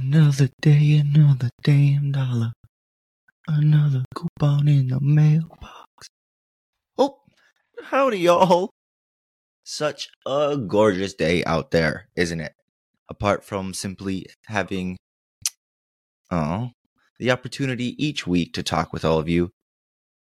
Another day, another damn dollar. Another coupon in the mailbox. Oh, howdy, y'all. Such a gorgeous day out there, isn't it? Apart from simply having, oh, the opportunity each week to talk with all of you,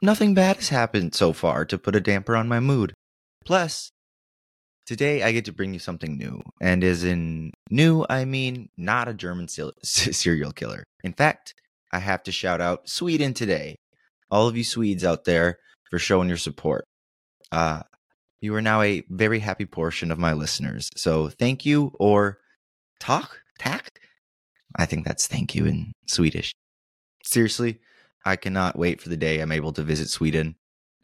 nothing bad has happened so far to put a damper on my mood. Plus, Today, I get to bring you something new. And as in new, I mean not a German serial killer. In fact, I have to shout out Sweden today. All of you Swedes out there for showing your support. Uh, you are now a very happy portion of my listeners. So thank you or talk, tack. I think that's thank you in Swedish. Seriously, I cannot wait for the day I'm able to visit Sweden.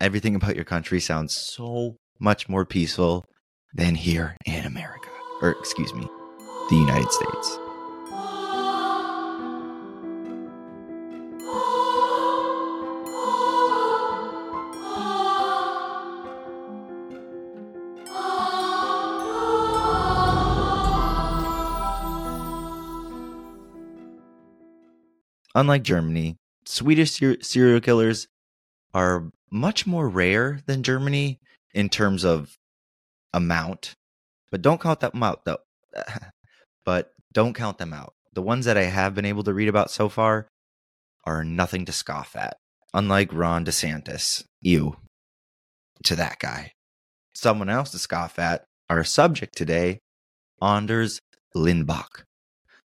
Everything about your country sounds so much more peaceful than here in America, or excuse me, the United States. Unlike Germany, Swedish ser- serial killers are much more rare than Germany in terms of amount, but don't count them out though. but don't count them out. The ones that I have been able to read about so far are nothing to scoff at. Unlike Ron DeSantis, you to that guy. Someone else to scoff at, our subject today, Anders Lindback,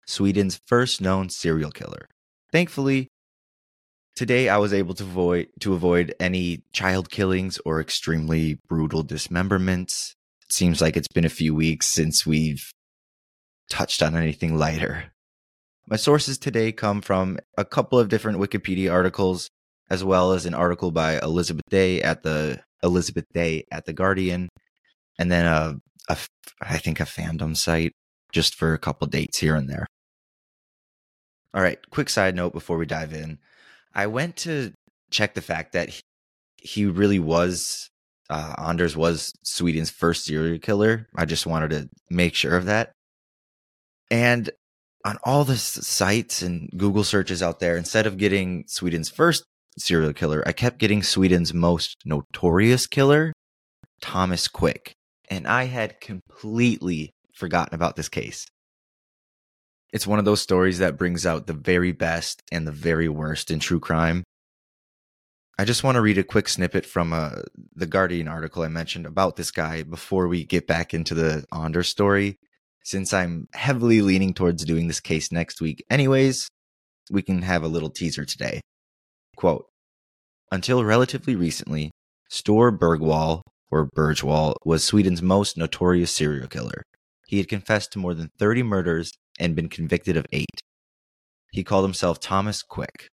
Sweden's first known serial killer. Thankfully, today I was able to avoid to avoid any child killings or extremely brutal dismemberments seems like it's been a few weeks since we've touched on anything lighter. My sources today come from a couple of different Wikipedia articles, as well as an article by Elizabeth Day at the Elizabeth Day at the Guardian, and then a, a I think a fandom site just for a couple dates here and there. All right, quick side note before we dive in. I went to check the fact that he, he really was uh, Anders was Sweden's first serial killer. I just wanted to make sure of that. And on all the sites and Google searches out there, instead of getting Sweden's first serial killer, I kept getting Sweden's most notorious killer, Thomas Quick. And I had completely forgotten about this case. It's one of those stories that brings out the very best and the very worst in true crime. I just want to read a quick snippet from uh, the Guardian article I mentioned about this guy before we get back into the Anders story. Since I'm heavily leaning towards doing this case next week, anyways, we can have a little teaser today. Quote Until relatively recently, Stor Bergwall, or Bergwall, was Sweden's most notorious serial killer. He had confessed to more than 30 murders and been convicted of eight. He called himself Thomas Quick.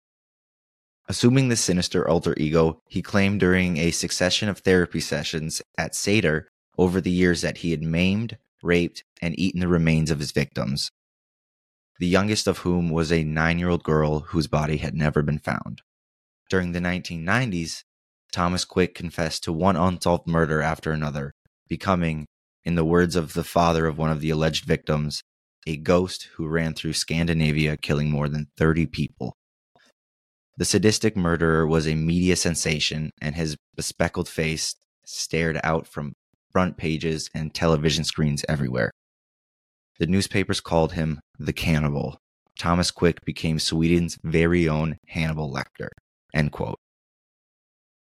Assuming the sinister alter ego, he claimed during a succession of therapy sessions at Säter over the years that he had maimed, raped, and eaten the remains of his victims, the youngest of whom was a nine year old girl whose body had never been found. During the 1990s, Thomas Quick confessed to one unsolved murder after another, becoming, in the words of the father of one of the alleged victims, a ghost who ran through Scandinavia killing more than 30 people. The sadistic murderer was a media sensation, and his bespectacled face stared out from front pages and television screens everywhere. The newspapers called him the cannibal. Thomas Quick became Sweden's very own Hannibal Lecter. End quote.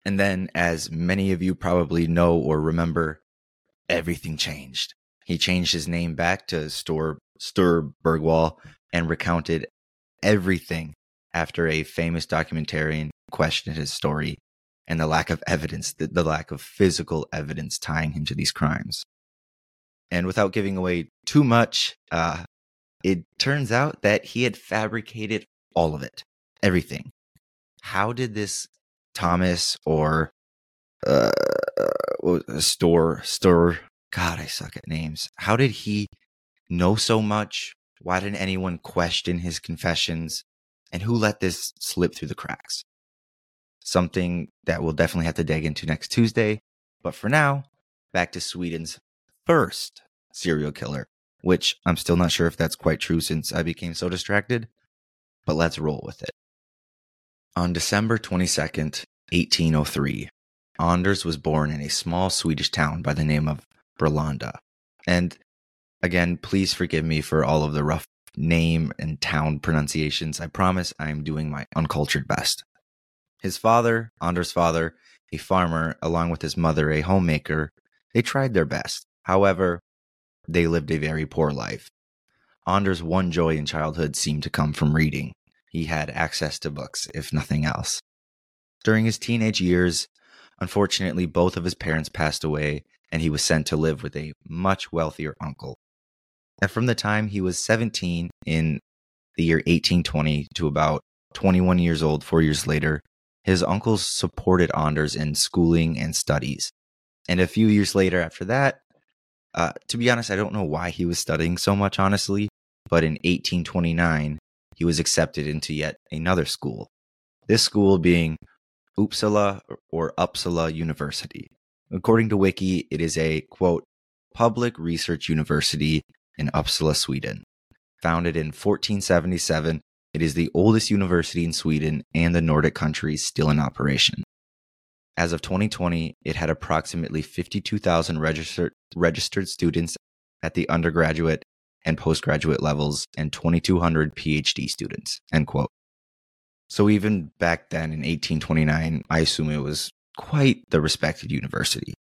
And then, as many of you probably know or remember, everything changed. He changed his name back to Stor, Bergwall and recounted everything after a famous documentarian questioned his story and the lack of evidence, the, the lack of physical evidence tying him to these crimes. And without giving away too much, uh, it turns out that he had fabricated all of it, everything. How did this Thomas or uh, store store? God, I suck at names. How did he know so much? Why didn't anyone question his confessions? And who let this slip through the cracks. Something that we'll definitely have to dig into next Tuesday. But for now, back to Sweden's first serial killer, which I'm still not sure if that's quite true since I became so distracted, but let's roll with it. On December 22nd, 1803, Anders was born in a small Swedish town by the name of Bralanda. And again, please forgive me for all of the rough name and town pronunciations. I promise I'm doing my uncultured best. His father, Anders' father, a farmer, along with his mother, a homemaker, they tried their best. However, they lived a very poor life. Anders' one joy in childhood seemed to come from reading. He had access to books, if nothing else. During his teenage years, unfortunately, both of his parents passed away, and he was sent to live with a much wealthier uncle. And from the time he was 17 in the year 1820 to about 21 years old, four years later, his uncles supported Anders in schooling and studies. And a few years later after that, uh, to be honest, I don't know why he was studying so much, honestly, but in 1829, he was accepted into yet another school. This school being Uppsala or Uppsala University. According to Wiki, it is a quote, public research university in Uppsala, Sweden. Founded in 1477, it is the oldest university in Sweden and the Nordic countries still in operation. As of 2020, it had approximately 52,000 registered, registered students at the undergraduate and postgraduate levels and 2,200 PhD students. End quote. So even back then in 1829, I assume it was quite the respected university.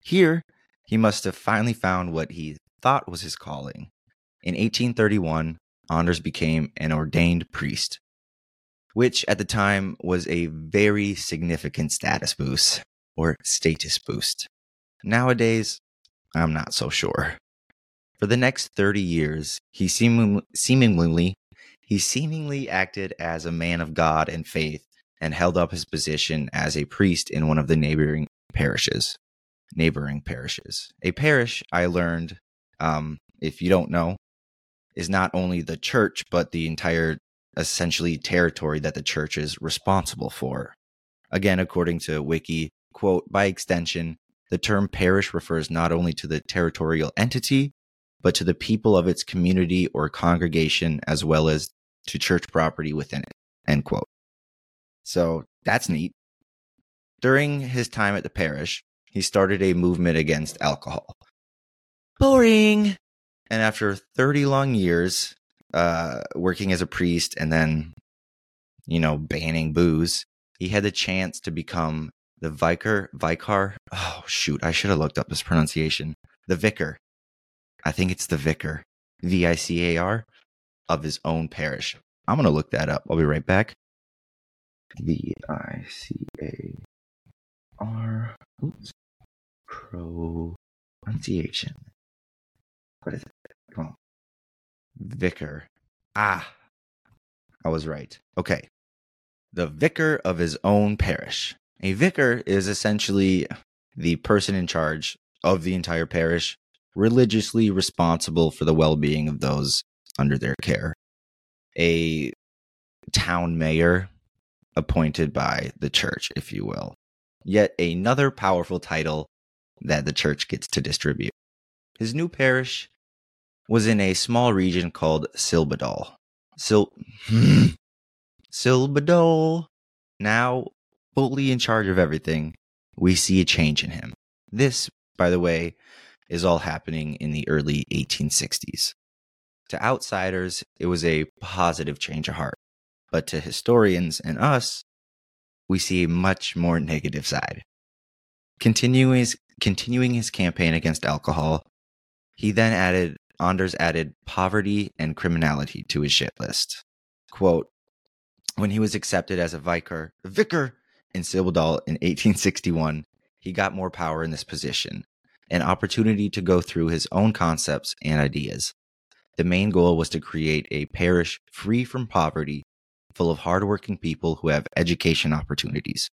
Here, he must have finally found what he thought was his calling. In 1831, Anders became an ordained priest, which at the time was a very significant status boost or status boost. Nowadays, I'm not so sure. For the next 30 years, he seemingly, he seemingly acted as a man of God and faith and held up his position as a priest in one of the neighboring parishes. Neighboring parishes. A parish, I learned, um, if you don't know, is not only the church, but the entire essentially territory that the church is responsible for. Again, according to Wiki, quote, by extension, the term parish refers not only to the territorial entity, but to the people of its community or congregation as well as to church property within it. End quote. So that's neat. During his time at the parish, he started a movement against alcohol. Boring. And after 30 long years uh, working as a priest and then, you know, banning booze, he had the chance to become the vicar, vicar. Oh, shoot. I should have looked up his pronunciation. The vicar. I think it's the vicar, V I C A R of his own parish. I'm going to look that up. I'll be right back. V I C A R. Oops. Pronunciation. What is it? Come on. Vicar. Ah, I was right. Okay. The vicar of his own parish. A vicar is essentially the person in charge of the entire parish, religiously responsible for the well being of those under their care. A town mayor appointed by the church, if you will. Yet another powerful title that the church gets to distribute. His new parish was in a small region called Silbodal. Sil- Silbodal. Now fully in charge of everything, we see a change in him. This, by the way, is all happening in the early 1860s. To outsiders, it was a positive change of heart. But to historians and us, we see a much more negative side. Continuing continuing his campaign against alcohol, he then added Anders added poverty and criminality to his shit list. Quote, when he was accepted as a vicar, vicar in Silbodal in 1861, he got more power in this position, an opportunity to go through his own concepts and ideas. The main goal was to create a parish free from poverty, full of hardworking people who have education opportunities.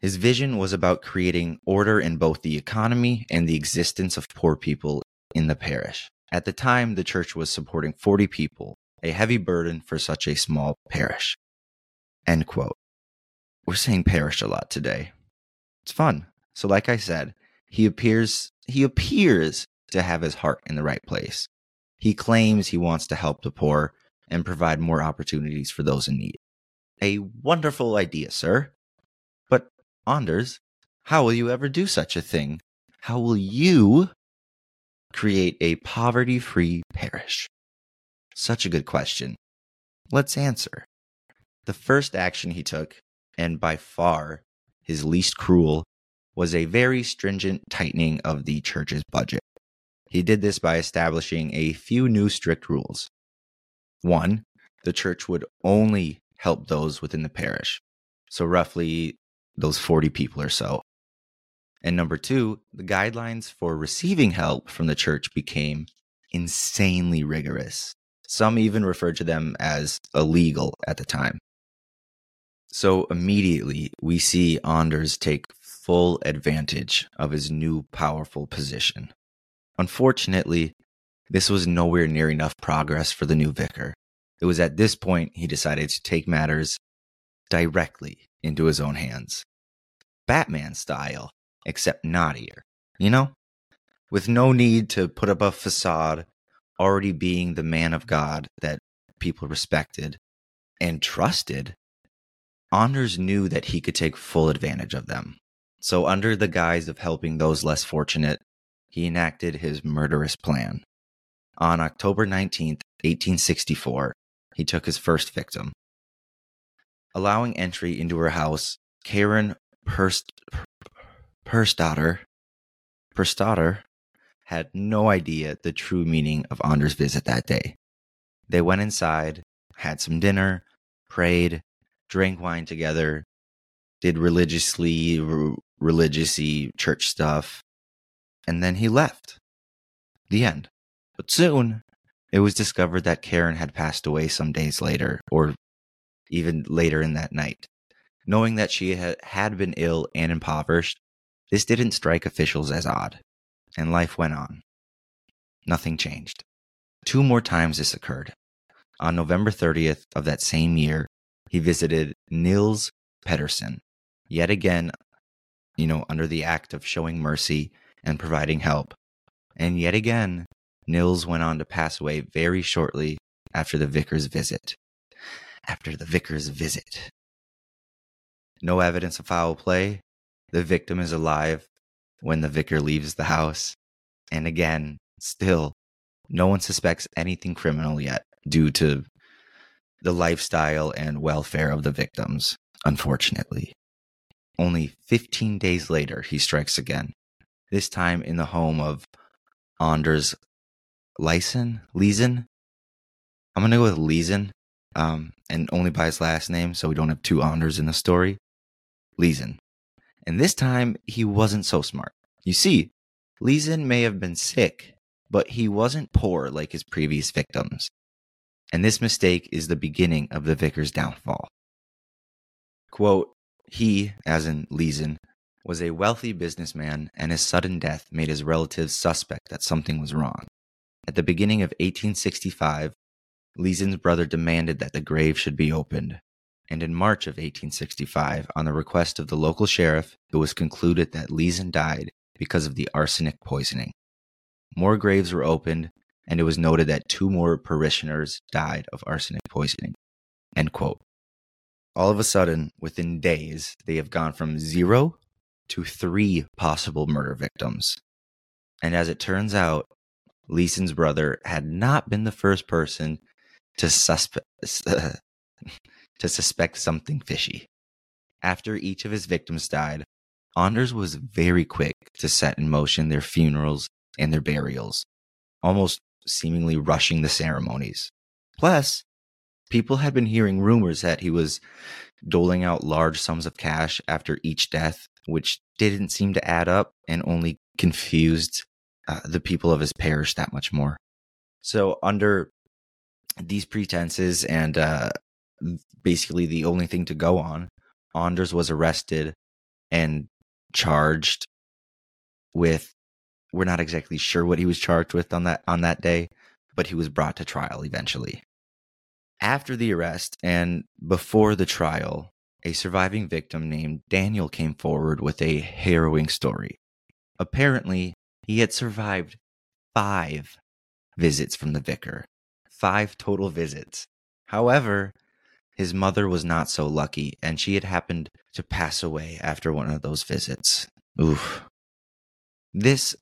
His vision was about creating order in both the economy and the existence of poor people in the parish. At the time, the church was supporting 40 people, a heavy burden for such a small parish. End quote. We're saying parish a lot today. It's fun. So, like I said, he appears he appears to have his heart in the right place. He claims he wants to help the poor and provide more opportunities for those in need. A wonderful idea, sir. Anders, how will you ever do such a thing? How will you create a poverty free parish? Such a good question. Let's answer. The first action he took, and by far his least cruel, was a very stringent tightening of the church's budget. He did this by establishing a few new strict rules. One, the church would only help those within the parish, so roughly those 40 people or so. And number two, the guidelines for receiving help from the church became insanely rigorous. Some even referred to them as illegal at the time. So immediately we see Anders take full advantage of his new powerful position. Unfortunately, this was nowhere near enough progress for the new vicar. It was at this point he decided to take matters directly into his own hands. Batman style, except naughtier, you know? With no need to put up a facade, already being the man of God that people respected and trusted, Anders knew that he could take full advantage of them. So, under the guise of helping those less fortunate, he enacted his murderous plan. On October 19th, 1864, he took his first victim. Allowing entry into her house, Karen Purst, Perstadter, Perstadter had no idea the true meaning of Anders' visit that day. They went inside, had some dinner, prayed, drank wine together, did religiously religiously church stuff, and then he left. The end. But soon it was discovered that Karen had passed away some days later, or even later in that night. Knowing that she had been ill and impoverished, this didn't strike officials as odd, and life went on. Nothing changed. Two more times this occurred. On November 30th of that same year, he visited Nils Pedersen, yet again, you know, under the act of showing mercy and providing help. And yet again, Nils went on to pass away very shortly after the vicar's visit. After the vicar's visit. No evidence of foul play. The victim is alive when the vicar leaves the house. And again, still, no one suspects anything criminal yet due to the lifestyle and welfare of the victims, unfortunately. Only 15 days later, he strikes again, this time in the home of Anders? Leeson? I'm going to go with Leeson, um, and only by his last name, so we don't have two Anders in the story. Leeson. And this time, he wasn't so smart. You see, Leeson may have been sick, but he wasn't poor like his previous victims. And this mistake is the beginning of the vicar's downfall. Quote, he, as in Leeson, was a wealthy businessman, and his sudden death made his relatives suspect that something was wrong. At the beginning of 1865, Leeson's brother demanded that the grave should be opened, and in March of 1865, on the request of the local sheriff, it was concluded that Leeson died because of the arsenic poisoning. More graves were opened, and it was noted that two more parishioners died of arsenic poisoning. All of a sudden, within days, they have gone from zero to three possible murder victims. And as it turns out, Leeson's brother had not been the first person to suspect to suspect something fishy. After each of his victims died, Anders was very quick to set in motion their funerals and their burials, almost seemingly rushing the ceremonies. Plus, people had been hearing rumors that he was doling out large sums of cash after each death, which didn't seem to add up and only confused uh, the people of his parish that much more. So, under these pretenses and uh, basically the only thing to go on, Anders was arrested and charged with we're not exactly sure what he was charged with on that on that day, but he was brought to trial eventually. After the arrest and before the trial, a surviving victim named Daniel came forward with a harrowing story. Apparently, he had survived five visits from the vicar. Five total visits. However, his mother was not so lucky, and she had happened to pass away after one of those visits. Oof. This,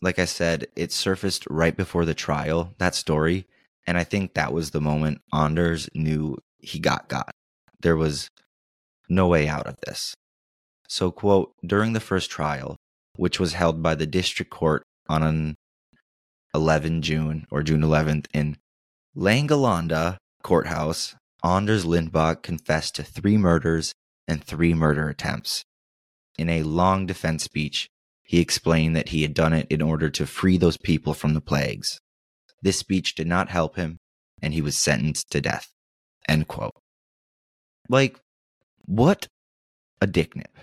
like I said, it surfaced right before the trial, that story, and I think that was the moment Anders knew he got got. There was no way out of this. So, quote, during the first trial, which was held by the district court on an 11 June or June 11th in Langelanda courthouse, Anders Lindback confessed to three murders and three murder attempts. In a long defense speech, he explained that he had done it in order to free those people from the plagues. This speech did not help him, and he was sentenced to death. End quote. Like, what a dicknip.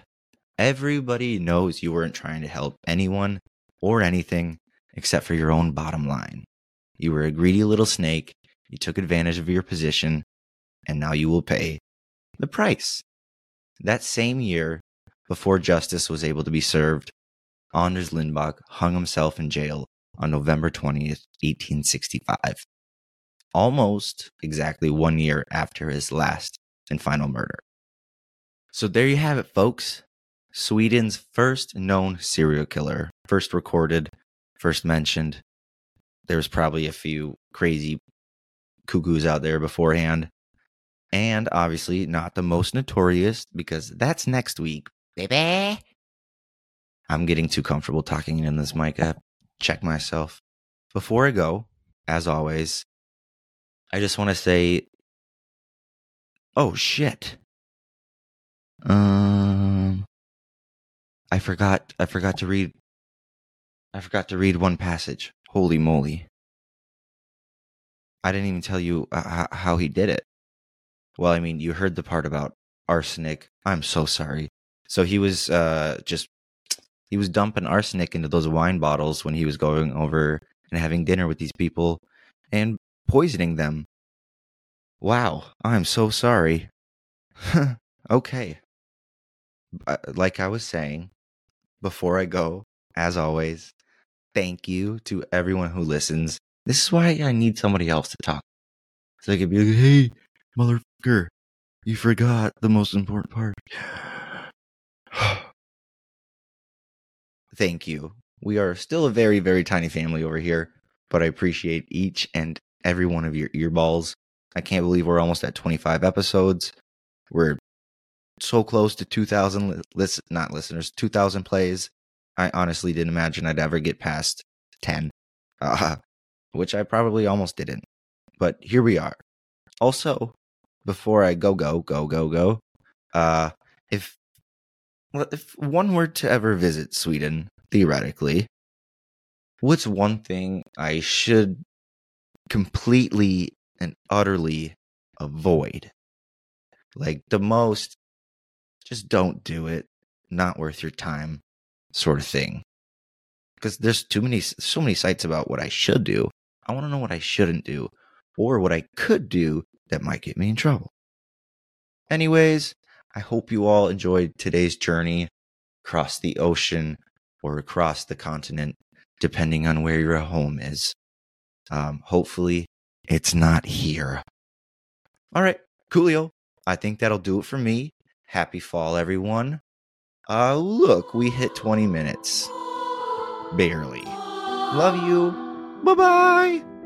Everybody knows you weren't trying to help anyone or anything except for your own bottom line. You were a greedy little snake, you took advantage of your position, and now you will pay the price. That same year, before justice was able to be served, Anders Lindback hung himself in jail on November 20th, 1865, almost exactly one year after his last and final murder. So there you have it, folks. Sweden's first known serial killer, first recorded, first mentioned. There's probably a few crazy cuckoos out there beforehand. And obviously, not the most notorious because that's next week, baby. I'm getting too comfortable talking in this mic. Check myself. Before I go, as always, I just want to say, oh shit. Um, I forgot. I forgot to read. I forgot to read one passage. Holy moly! I didn't even tell you uh, how he did it. Well, I mean, you heard the part about arsenic. I'm so sorry. So he was uh, just he was dumping arsenic into those wine bottles when he was going over and having dinner with these people and poisoning them. Wow, I'm so sorry. okay. Uh, like I was saying, before I go, as always, thank you to everyone who listens. This is why I need somebody else to talk. So I could be like, hey, Motherfucker, you forgot the most important part. Thank you. We are still a very, very tiny family over here, but I appreciate each and every one of your earballs. I can't believe we're almost at 25 episodes. We're so close to 2,000 li- listen, not listeners, 2,000 plays. I honestly didn't imagine I'd ever get past 10, uh, which I probably almost didn't. But here we are. Also, before I go, go, go, go, go, uh, if if one were to ever visit Sweden, theoretically, what's one thing I should completely and utterly avoid? Like the most, just don't do it. Not worth your time, sort of thing. Because there's too many, so many sites about what I should do. I want to know what I shouldn't do, or what I could do that might get me in trouble. Anyways, I hope you all enjoyed today's journey across the ocean or across the continent, depending on where your home is. Um, hopefully, it's not here. All right, coolio. I think that'll do it for me. Happy fall, everyone. Uh, look, we hit 20 minutes. Barely. Love you. Bye bye.